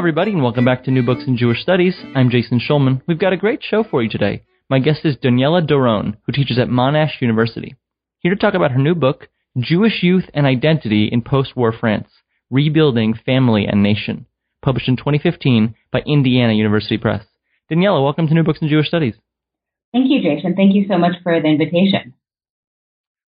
everybody, and welcome back to New Books in Jewish Studies. I'm Jason Schulman. We've got a great show for you today. My guest is Daniella Doron, who teaches at Monash University. Here to talk about her new book, Jewish Youth and Identity in Post-War France, Rebuilding Family and Nation, published in 2015 by Indiana University Press. Daniella, welcome to New Books in Jewish Studies. Thank you, Jason. Thank you so much for the invitation.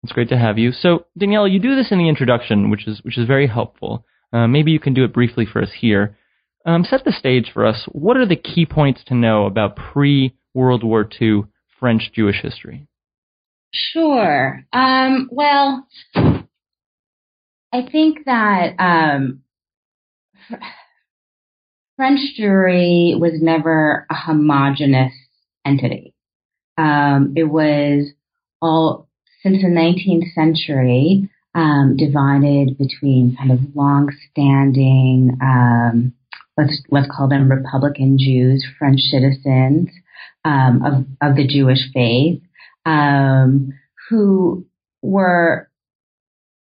It's great to have you. So, Daniella, you do this in the introduction, which is which is very helpful. Uh, maybe you can do it briefly for us here. Um, set the stage for us. What are the key points to know about pre World War II French Jewish history? Sure. Um, well, I think that um, French Jewry was never a homogenous entity. Um, it was all since the 19th century um, divided between kind of long-standing um, let's let's call them Republican Jews, French citizens um, of of the Jewish faith, um, who were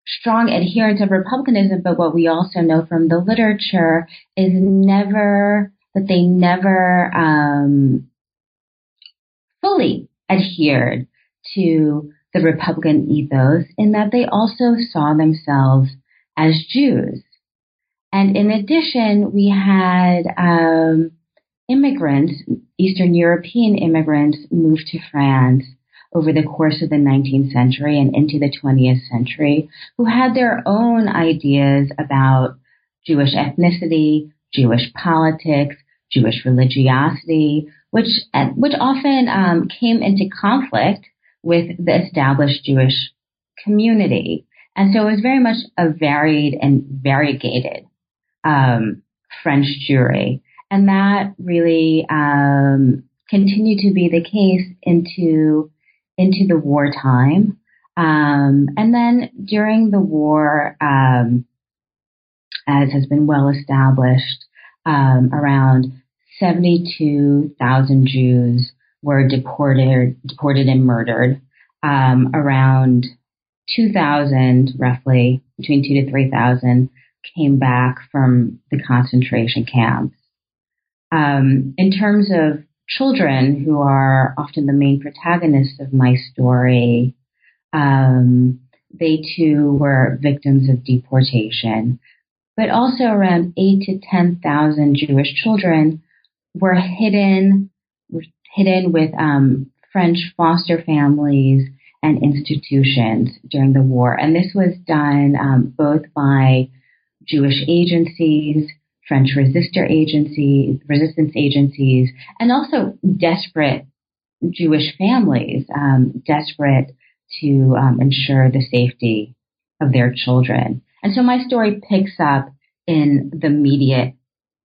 strong adherents of republicanism. But what we also know from the literature is never that they never um, fully adhered to the Republican ethos, in that they also saw themselves as Jews. And in addition, we had um, immigrants, Eastern European immigrants, move to France over the course of the 19th century and into the 20th century, who had their own ideas about Jewish ethnicity, Jewish politics, Jewish religiosity, which which often um, came into conflict with the established Jewish community. And so it was very much a varied and variegated um, French Jewry. And that really um, continued to be the case into into the wartime. Um, and then during the war, um, as has been well established, um, around 72,000 Jews were deported, deported and murdered. Um, around 2,000, roughly between two to 3,000, came back from the concentration camps. Um, in terms of children who are often the main protagonists of my story, um, they too were victims of deportation. But also around eight to 10,000 Jewish children were hidden, hidden with um, French foster families and institutions during the war. And this was done um, both by Jewish agencies, French resistor agencies, resistance agencies, and also desperate Jewish families, um, desperate to um, ensure the safety of their children. And so my story picks up in the immediate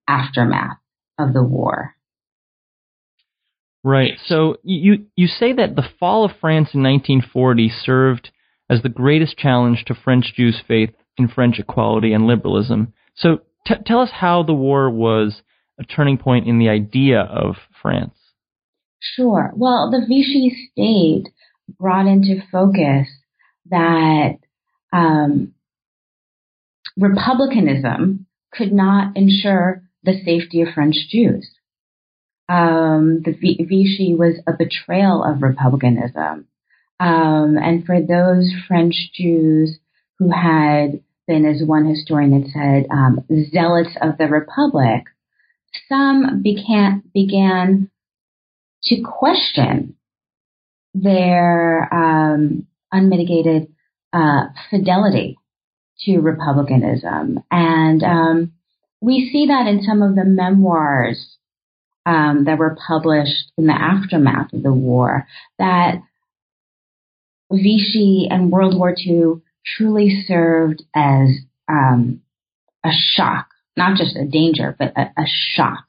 aftermath of the war. Right. So you you say that the fall of France in 1940 served as the greatest challenge to French Jews' faith in French equality and liberalism. So t- tell us how the war was a turning point in the idea of France. Sure. Well, the Vichy state brought into focus that um, republicanism could not ensure the safety of French Jews. Um, the Vichy was a betrayal of republicanism. Um, and for those French Jews who had been, as one historian had said, um, zealots of the Republic, some began, began to question their um, unmitigated uh, fidelity to republicanism. And um, we see that in some of the memoirs um, that were published in the aftermath of the war, that Vichy and World War II truly served as um, a shock, not just a danger, but a, a shock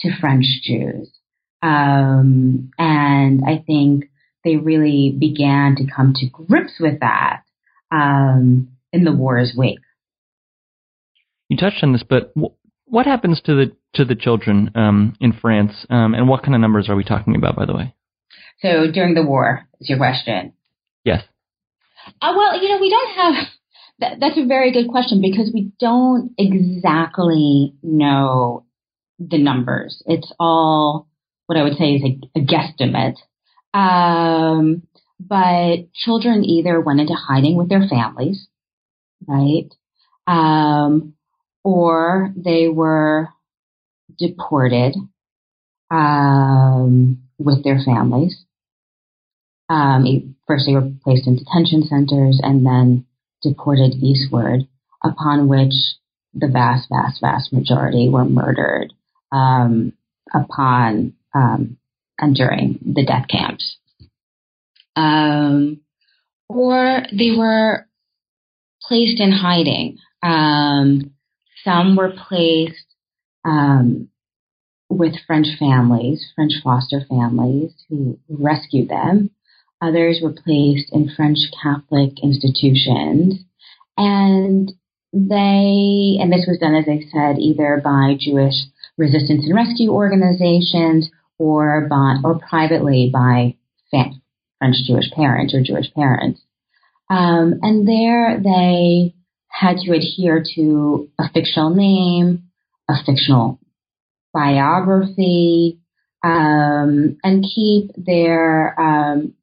to French Jews. Um, and I think they really began to come to grips with that um, in the war's wake. You touched on this, but w- what happens to the to the children um, in France, um, and what kind of numbers are we talking about, by the way? So during the war is your question. Yes. Uh, well, you know, we don't have that, that's a very good question because we don't exactly know the numbers. It's all what I would say is a, a guesstimate. Um, but children either went into hiding with their families, right? Um, or they were deported um, with their families. Um, first, they were placed in detention centers and then deported eastward, upon which the vast, vast, vast majority were murdered um, upon um, and during the death camps. Um, or they were placed in hiding. Um, some were placed um, with French families, French foster families who rescued them. Others were placed in French Catholic institutions. And they, and this was done, as I said, either by Jewish resistance and rescue organizations or by, or privately by French Jewish parents or Jewish parents. Um, and there they had to adhere to a fictional name, a fictional biography, um, and keep their um,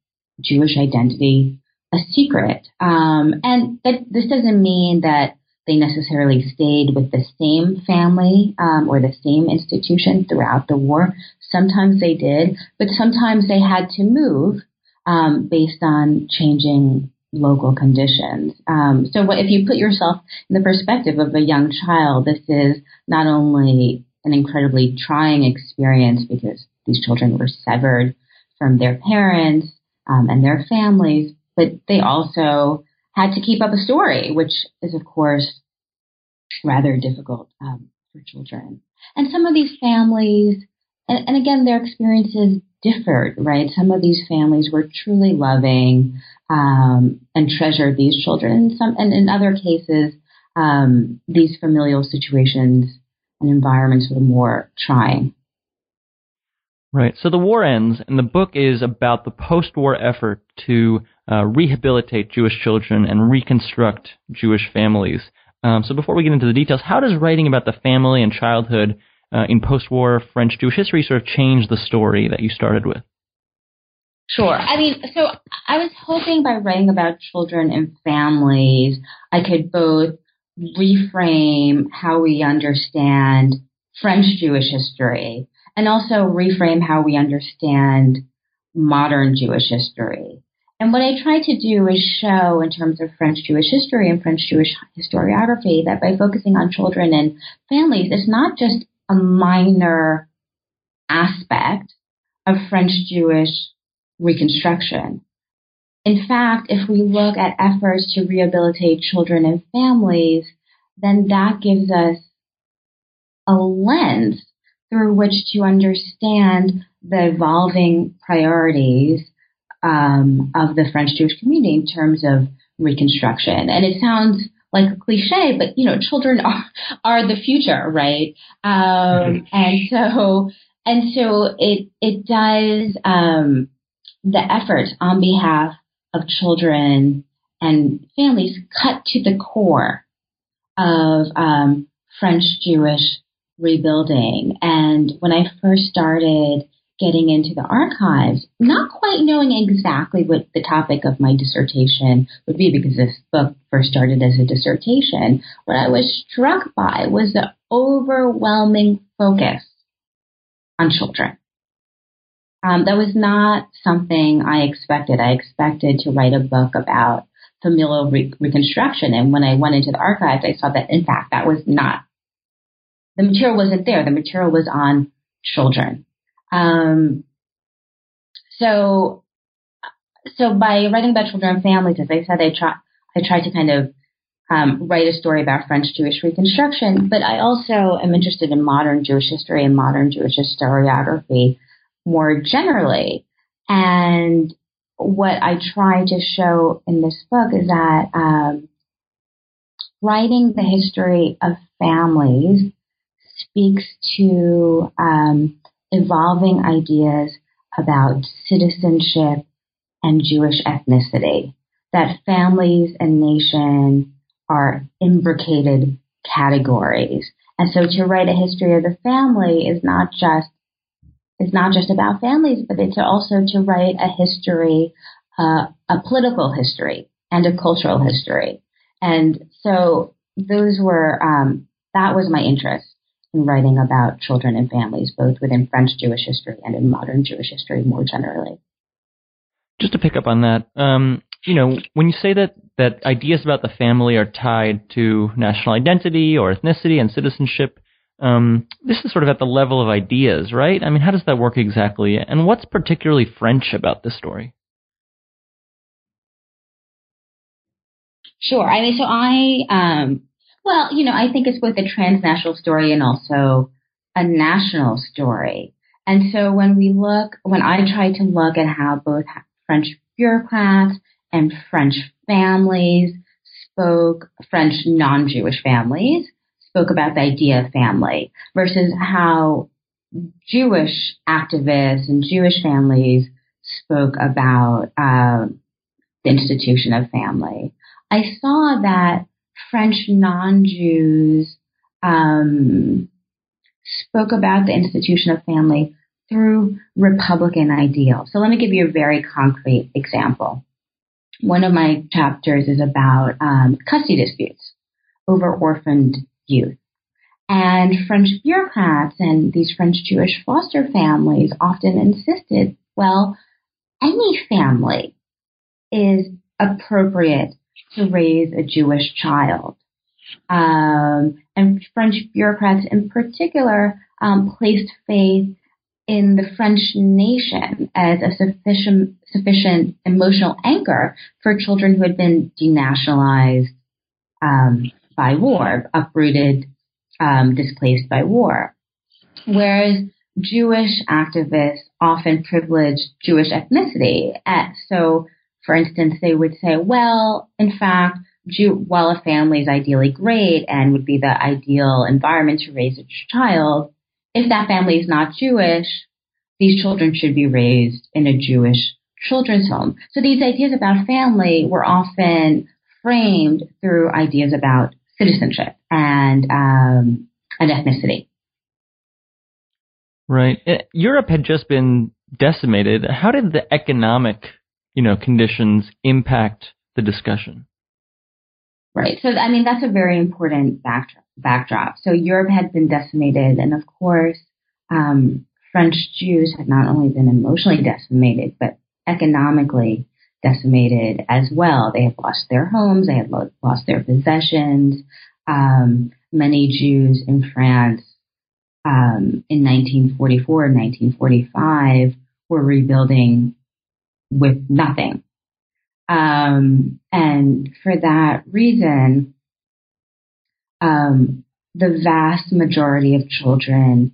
Jewish identity a secret. Um, and that, this doesn't mean that they necessarily stayed with the same family um, or the same institution throughout the war. Sometimes they did, but sometimes they had to move um, based on changing local conditions. Um, so if you put yourself in the perspective of a young child, this is not only an incredibly trying experience because these children were severed from their parents um, and their families, but they also had to keep up a story, which is, of course, rather difficult um, for children. And some of these families, and, and, again, their experiences differed, right? Some of these families were truly loving um, and treasured these children. And some, and in other cases, um, these familial situations and environments were more trying. Right. So the war ends, and the book is about the post-war effort to uh, rehabilitate Jewish children and reconstruct Jewish families. Um, so before we get into the details, how does writing about the family and childhood uh, in post-war French Jewish history sort of change the story that you started with? Sure. I mean, so I was hoping by writing about children and families, I could both reframe how we understand French Jewish history and also reframe how we understand modern Jewish history. And what I try to do is show in terms of French Jewish history and French Jewish historiography that by focusing on children and families, it's not just a minor aspect of French Jewish reconstruction. In fact, if we look at efforts to rehabilitate children and families, then that gives us a lens through which to understand the evolving priorities um, of the French Jewish community in terms of reconstruction. And it sounds like a cliche, but you know, children are are the future, right? Um, mm-hmm. and so and so it it does um, the effort on behalf of children and families cut to the core of um, French Jewish rebuilding. And when I first started getting into the archives, not quite knowing exactly what the topic of my dissertation would be because this book first started as a dissertation, what I was struck by was the overwhelming focus on children. Um, that was not something I expected. I expected to write a book about familial re- reconstruction. And when I went into the archives, I saw that in fact that was not, the material wasn't there. The material was on children. Um, so, so by writing about children and families, as I said, I try, I tried to kind of um, write a story about French Jewish Reconstruction, but I also am interested in modern Jewish history and modern Jewish historiography more generally. And what I try to show in this book is that um, writing the history of families speaks to um, evolving ideas about citizenship and Jewish ethnicity. That families and nation are imbricated categories. And so to write a history of the family is not just is not just about families, but it's also to write a history, uh, a political history and a cultural history. And so those were um, that was my interest in writing about children and families, both within French Jewish history and in modern Jewish history more generally. Just to pick up on that, um, you know, when you say that that ideas about the family are tied to national identity or ethnicity and citizenship, um, this is sort of at the level of ideas, right? I mean, how does that work exactly? And what's particularly French about this story? Sure. I mean, so I, um, well, you know, I think it's both a transnational story and also a national story. And so when we look, when I try to look at how both French bureaucrats and French families spoke, French non-Jewish families spoke about the idea of family versus how Jewish activists and Jewish families spoke about uh, the institution of family. I saw that French non-Jews um, spoke about the institution of family through Republican ideals. So let me give you a very concrete example. One of my chapters is about um, custody disputes over orphaned youth. And French bureaucrats and these French Jewish foster families often insisted, well, any family is appropriate to raise a Jewish child. Um, and French bureaucrats in particular um, placed faith in the French nation as a sufficient, sufficient emotional anchor for children who had been denationalized um, by war, uprooted, um, displaced by war. Whereas Jewish activists often privileged Jewish ethnicity. So, for instance, they would say, well, in fact, while a family is ideally great and would be the ideal environment to raise a child, if that family is not Jewish, these children should be raised in a Jewish children's home. So these ideas about family were often framed through ideas about citizenship and um, and ethnicity. Right. Eh, Europe had just been decimated. How did the economic, you know, conditions impact the discussion? Right. So, I mean, that's a very important backdrop. backdrop. So, Europe had been decimated, and of course, um, French Jews had not only been emotionally decimated, but economically decimated as well. They had lost their homes, they had lost their possessions. Um, many Jews in France um, in 1944 and 1945 were rebuilding with nothing. Um, and for that reason, um, the vast majority of children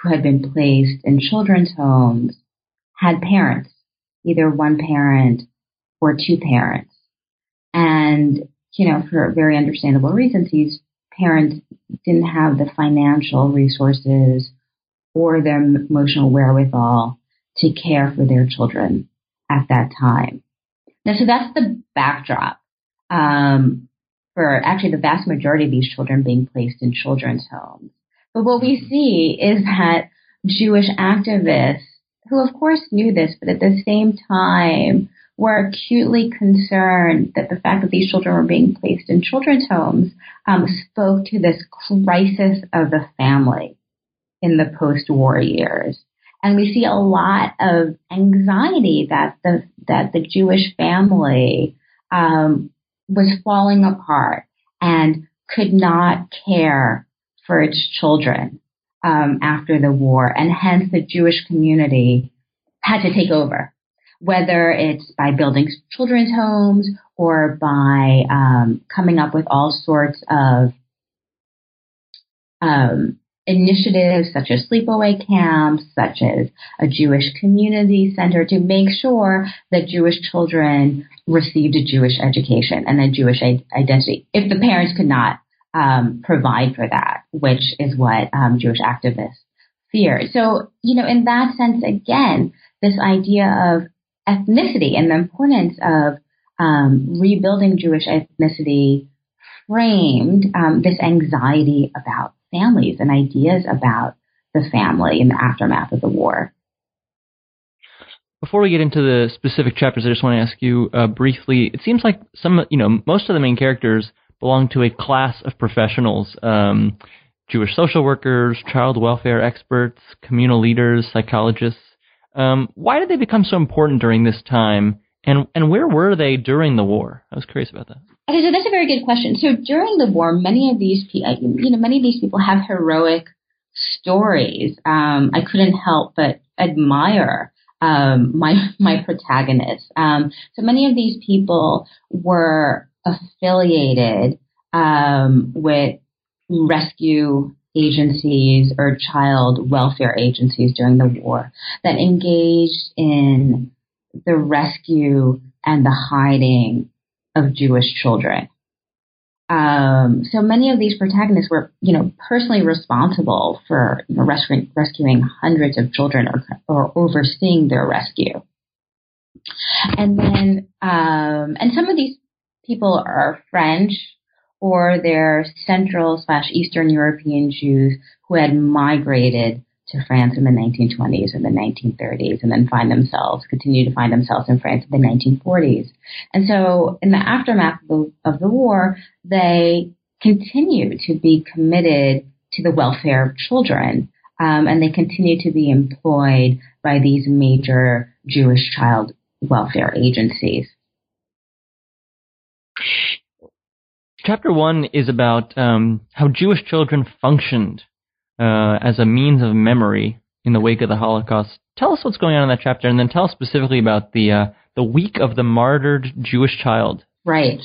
who had been placed in children's homes had parents, either one parent or two parents. And, you know, for very understandable reasons, these parents didn't have the financial resources or their emotional wherewithal to care for their children at that time. Now, so that's the backdrop um, for actually the vast majority of these children being placed in children's homes. But what we see is that Jewish activists, who of course knew this, but at the same time were acutely concerned that the fact that these children were being placed in children's homes um, spoke to this crisis of the family in the post-war years. And we see a lot of anxiety that the that the Jewish family um, was falling apart and could not care for its children um, after the war, and hence the Jewish community had to take over whether it's by building children's homes or by um, coming up with all sorts of um, initiatives such as sleepaway camps, such as a Jewish community center to make sure that Jewish children received a Jewish education and a Jewish identity. If the parents could not um, provide for that, which is what um, Jewish activists fear. So, you know, in that sense, again, this idea of ethnicity and the importance of um, rebuilding Jewish ethnicity framed um, this anxiety about families and ideas about the family in the aftermath of the war. Before we get into the specific chapters, I just want to ask you uh, briefly. It seems like some, you know, most of the main characters belong to a class of professionals: um, Jewish social workers, child welfare experts, communal leaders, psychologists. Um, why did they become so important during this time, and and where were they during the war? I was curious about that. Okay, so that's a very good question. So during the war, many of these people, you know, many of these people have heroic stories. Um, I couldn't help but admire um, my my protagonists. Um, so many of these people were affiliated um, with rescue agencies or child welfare agencies during the war that engaged in the rescue and the hiding of Jewish children. Um, so many of these protagonists were, you know, personally responsible for you know, rescuing, rescuing hundreds of children or, or overseeing their rescue. And then, um, and some of these people are French or they're Central slash Eastern European Jews who had migrated to France in the 1920s and the 1930s and then find themselves, continue to find themselves in France in the 1940s. And so in the aftermath of the, of the war, they continue to be committed to the welfare of children. Um, and they continue to be employed by these major Jewish child welfare agencies. Chapter one is about um, how Jewish children functioned uh, as a means of memory in the wake of the Holocaust. Tell us what's going on in that chapter, and then tell us specifically about the uh, the week of the martyred Jewish child. Right.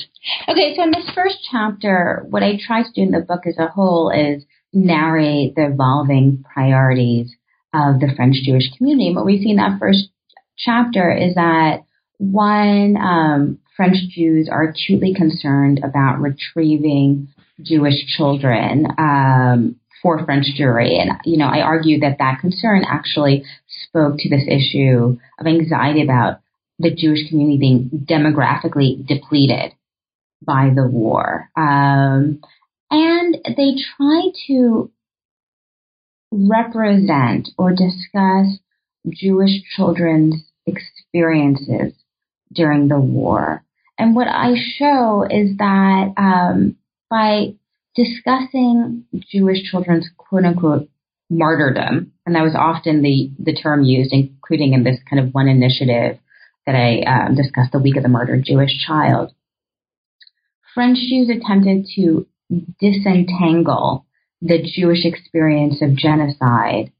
Okay. So in this first chapter, what I try to do in the book as a whole is narrate the evolving priorities of the French Jewish community. And what we see in that first chapter is that one, um, French Jews are acutely concerned about retrieving Jewish children um, for French Jewry. And, you know, I argue that that concern actually spoke to this issue of anxiety about the Jewish community being demographically depleted by the war. Um, and they try to represent or discuss Jewish children's experiences during the war. And what I show is that um, by discussing Jewish children's quote unquote martyrdom, and that was often the, the term used, including in this kind of one initiative that I um, discussed, the Week of the Martyred Jewish Child. French Jews attempted to disentangle the Jewish experience of genocide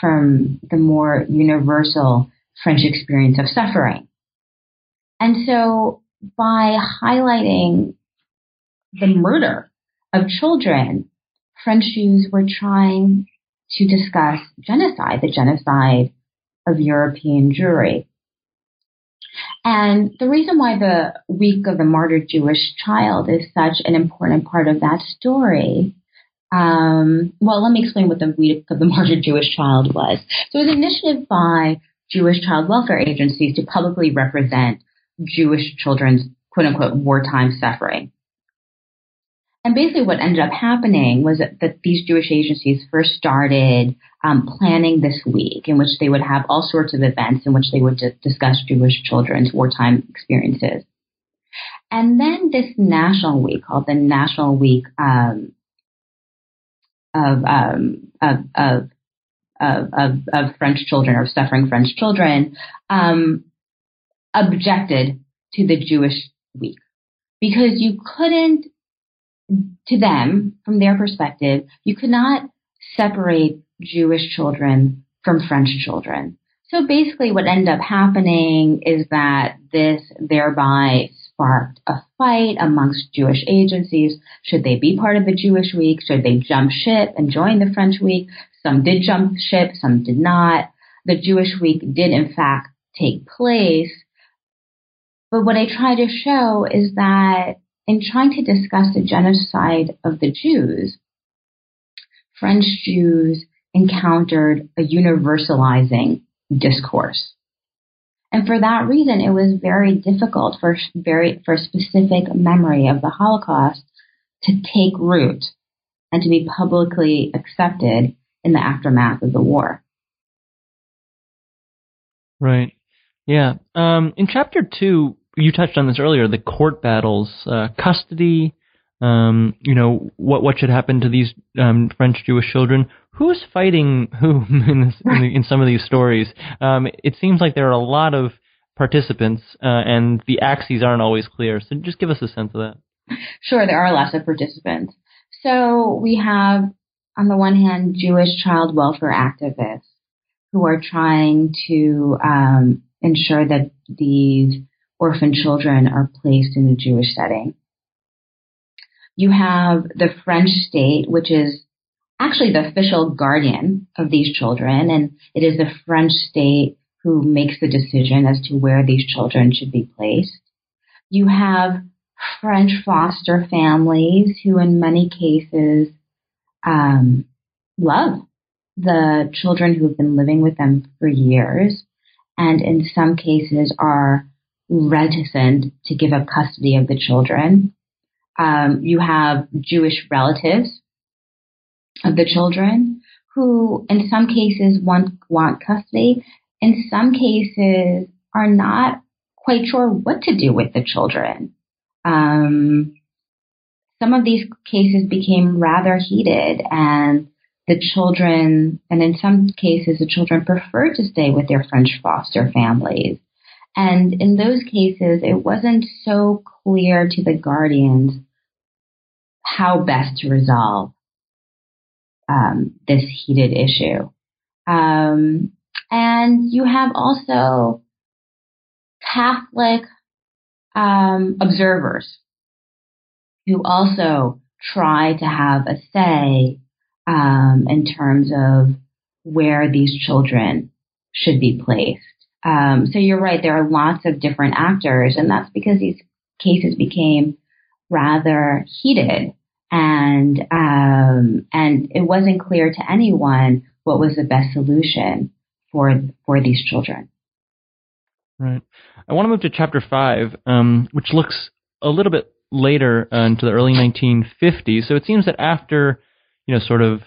from the more universal French experience of suffering. And so by highlighting the murder of children, French Jews were trying to discuss genocide, the genocide of European Jewry. And the reason why the Week of the Martyred Jewish Child is such an important part of that story, um, well, let me explain what the Week of the Martyred Jewish Child was. So it was an initiative by Jewish child welfare agencies to publicly represent Jewish children's quote unquote wartime suffering. And basically, what ended up happening was that, that these Jewish agencies first started um, planning this week, in which they would have all sorts of events in which they would d- discuss Jewish children's wartime experiences. And then this national week, called the National Week um, of, um, of, of, of, of, French children or suffering French children, um, objected to the Jewish week because you couldn't to them, from their perspective, you could not separate Jewish children from French children. So basically what ended up happening is that this thereby sparked a fight amongst Jewish agencies. Should they be part of the Jewish week? Should they jump ship and join the French week? Some did jump ship, some did not. The Jewish week did in fact take place. But what I try to show is that in trying to discuss the genocide of the Jews, French Jews encountered a universalizing discourse. And for that reason, it was very difficult for very for specific memory of the Holocaust to take root and to be publicly accepted in the aftermath of the war. Right. Yeah. Um, in chapter two, you touched on this earlier, the court battles, uh, custody, um, you know, what, what should happen to these, um, French Jewish children. Who's fighting who in, this, in, the, in, some of these stories? Um, it seems like there are a lot of participants, uh, and the axes aren't always clear. So just give us a sense of that. Sure, there are lots of participants. So we have, on the one hand, Jewish child welfare activists who are trying to um, ensure that these orphan children are placed in a Jewish setting. You have the French state, which is actually the official guardian of these children, and it is the French state who makes the decision as to where these children should be placed. You have French foster families who, in many cases, um, love the children who have been living with them for years, and in some cases are reticent to give up custody of the children. Um, you have Jewish relatives of the children who, in some cases, want, want custody. In some cases, are not quite sure what to do with the children. Um, some of these cases became rather heated, and the children, and in some cases, the children preferred to stay with their French foster families. And in those cases, it wasn't so clear to the guardians how best to resolve um, this heated issue. Um, and you have also Catholic um, observers who also try to have a say um, in terms of where these children should be placed. Um, so you're right, there are lots of different actors, and that's because these cases became rather heated, and um, and it wasn't clear to anyone what was the best solution for for these children. Right. I want to move to chapter five, um, which looks a little bit later uh, into the early 1950s. So it seems that after you know, sort of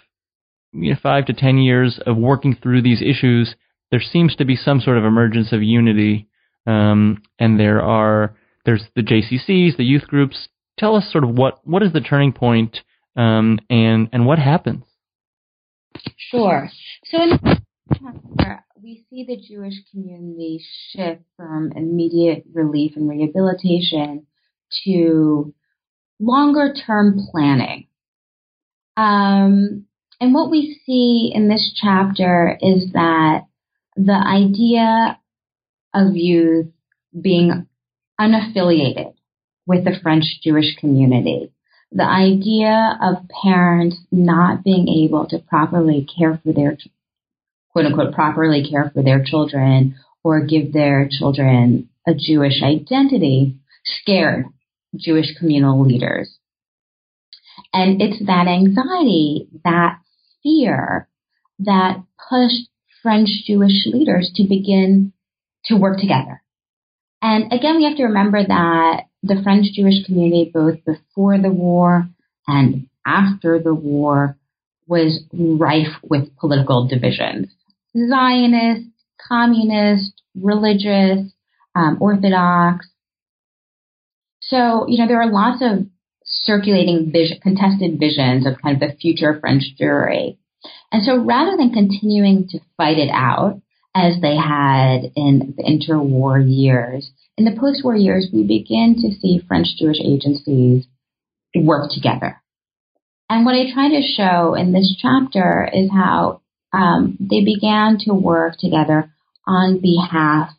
you know, five to ten years of working through these issues, there seems to be some sort of emergence of unity. Um, and there are there's the JCCs, the youth groups. Tell us sort of what what is the turning point, um, and and what happens. Sure. So in chapter, we see the Jewish community shift from immediate relief and rehabilitation to longer term planning. Um, and what we see in this chapter is that the idea of youth being unaffiliated with the French Jewish community, the idea of parents not being able to properly care for their quote unquote properly care for their children or give their children a Jewish identity scared Jewish communal leaders. And it's that anxiety, that fear that pushed French Jewish leaders to begin to work together. And again, we have to remember that the French Jewish community, both before the war and after the war, was rife with political divisions. Zionist, communist, religious, um, Orthodox. So, you know, there are lots of circulating vision, contested visions of kind of the future French Jewry. And so rather than continuing to fight it out as they had in the interwar years, in the post-war years, we begin to see French Jewish agencies work together. And what I try to show in this chapter is how um, they began to work together on behalf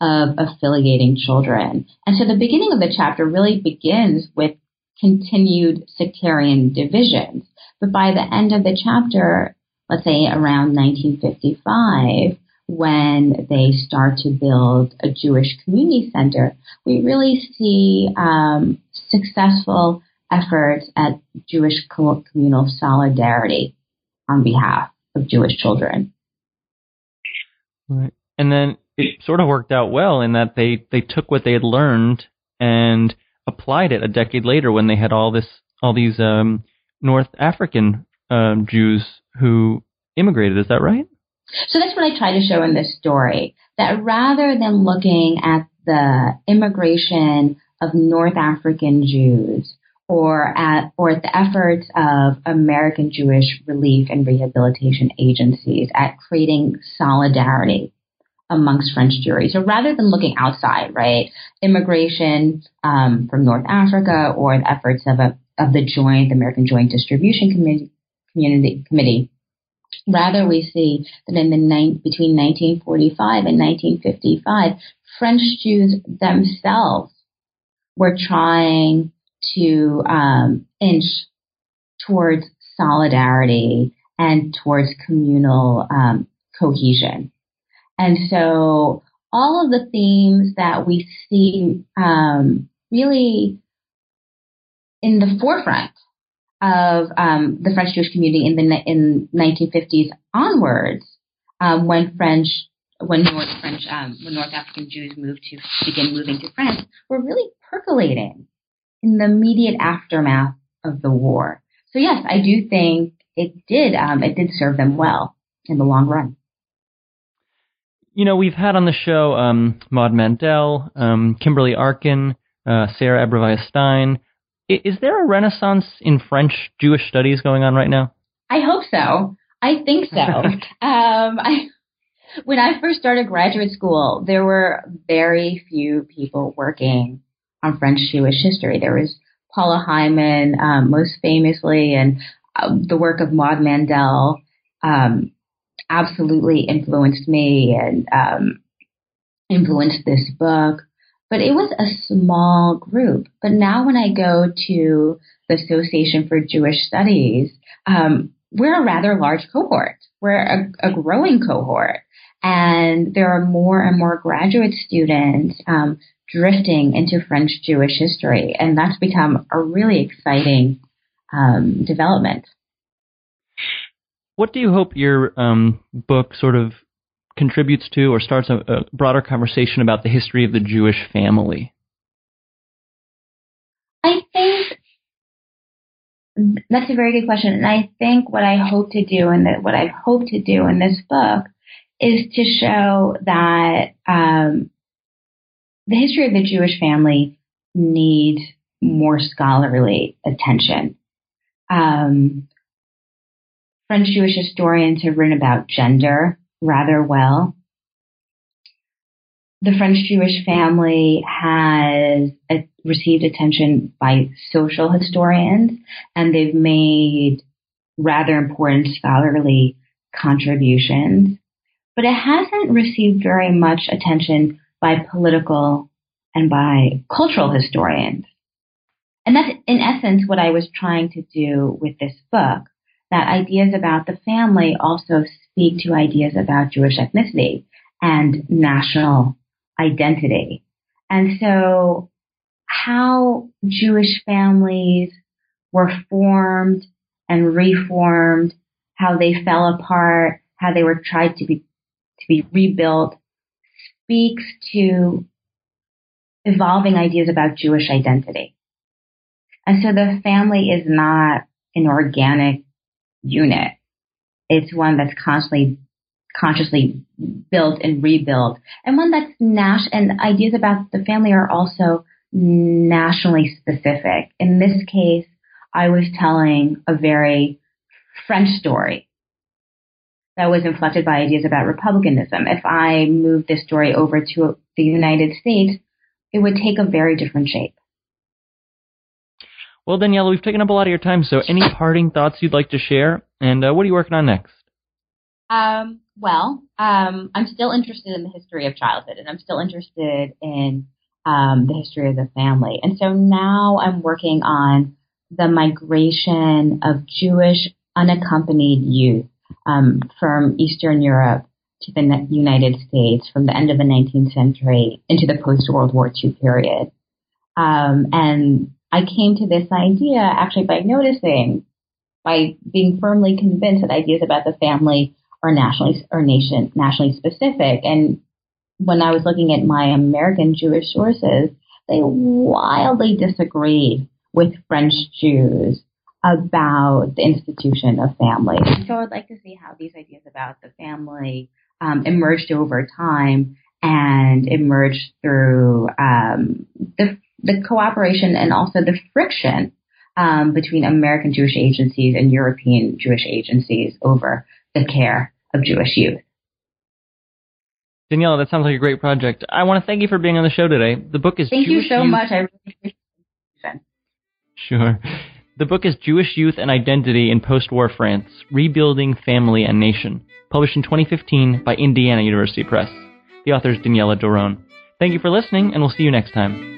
of affiliating children. And so the beginning of the chapter really begins with continued sectarian divisions. But by the end of the chapter, let's say around 1955, when they start to build a Jewish community center, we really see um, successful efforts at Jewish communal solidarity on behalf of Jewish children. Right. And then it sort of worked out well in that they, they took what they had learned and applied it a decade later when they had all this all these um, North African um, Jews who immigrated. Is that right? So that's what I try to show in this story. That rather than looking at the immigration of North African Jews or at or at the efforts of American Jewish relief and rehabilitation agencies at creating solidarity amongst French Jewry. So rather than looking outside, right, immigration um, from North Africa or the efforts of a of the Joint the American Joint Distribution Committee, Community Committee Rather, we see that in the ni- between 1945 and 1955, French Jews themselves were trying to um, inch towards solidarity and towards communal um, cohesion. And so all of the themes that we see um, really in the forefront of um, the French Jewish community in the in 1950s onwards, um, when French when North French um, when North African Jews moved to begin moving to France, were really percolating in the immediate aftermath of the war. So yes, I do think it did um, it did serve them well in the long run. You know, we've had on the show um, Maud Mandel, um, Kimberly Arkin, uh, Sarah Abrevaya Stein. Is there a renaissance in French Jewish studies going on right now? I hope so. I think so. um, I, when I first started graduate school, there were very few people working on French Jewish history. There was Paula Hyman, um, most famously, and uh, the work of Maud Mandel um, absolutely influenced me and um, influenced this book but it was a small group. But now when I go to the Association for Jewish Studies, um, we're a rather large cohort. We're a, a, growing cohort. And there are more and more graduate students um, drifting into French Jewish history. And that's become a really exciting um, development. What do you hope your um, book sort of contributes to or starts a, a broader conversation about the history of the Jewish family? I think that's a very good question, and I think what I hope to do and what I hope to do in this book is to show that um, the history of the Jewish family needs more scholarly attention. Um, French Jewish historians have written about gender rather well. The French Jewish family has received attention by social historians, and they've made rather important scholarly contributions, but it hasn't received very much attention by political and by cultural historians. And that's in essence what I was trying to do with this book, that ideas about the family also speak to ideas about Jewish ethnicity and national identity. And so how Jewish families were formed and reformed, how they fell apart, how they were tried to be to be rebuilt speaks to evolving ideas about Jewish identity. And so the family is not an organic unit. It's one that's constantly consciously built and rebuilt and one that's nash and ideas about the family are also nationally specific. In this case, I was telling a very French story that was inflected by ideas about republicanism. If I moved this story over to the United States, it would take a very different shape. Well, Daniella, we've taken up a lot of your time, so any parting thoughts you'd like to share? And uh, what are you working on next? Um, well, um, I'm still interested in the history of childhood, and I'm still interested in um, the history of the family. And so now I'm working on the migration of Jewish unaccompanied youth um, from Eastern Europe to the United States from the end of the 19th century into the post World War II period. Um, and I came to this idea actually by noticing, by being firmly convinced that ideas about the family are nationally or nation nationally specific. And when I was looking at my American Jewish sources, they wildly disagreed with French Jews about the institution of family. So I'd like to see how these ideas about the family um, emerged over time and emerged through um, the, the cooperation and also the friction um, between American Jewish agencies and European Jewish agencies over the care of Jewish youth. Daniella, that sounds like a great project. I want to thank you for being on the show today. The book is Thank Jewish you so Youth. much. I really appreciate it. Sure. The book is Jewish Youth and Identity in Post-War France: Rebuilding Family and Nation, published in 2015 by Indiana University Press. The author is Daniella Doron. Thank you for listening, and we'll see you next time.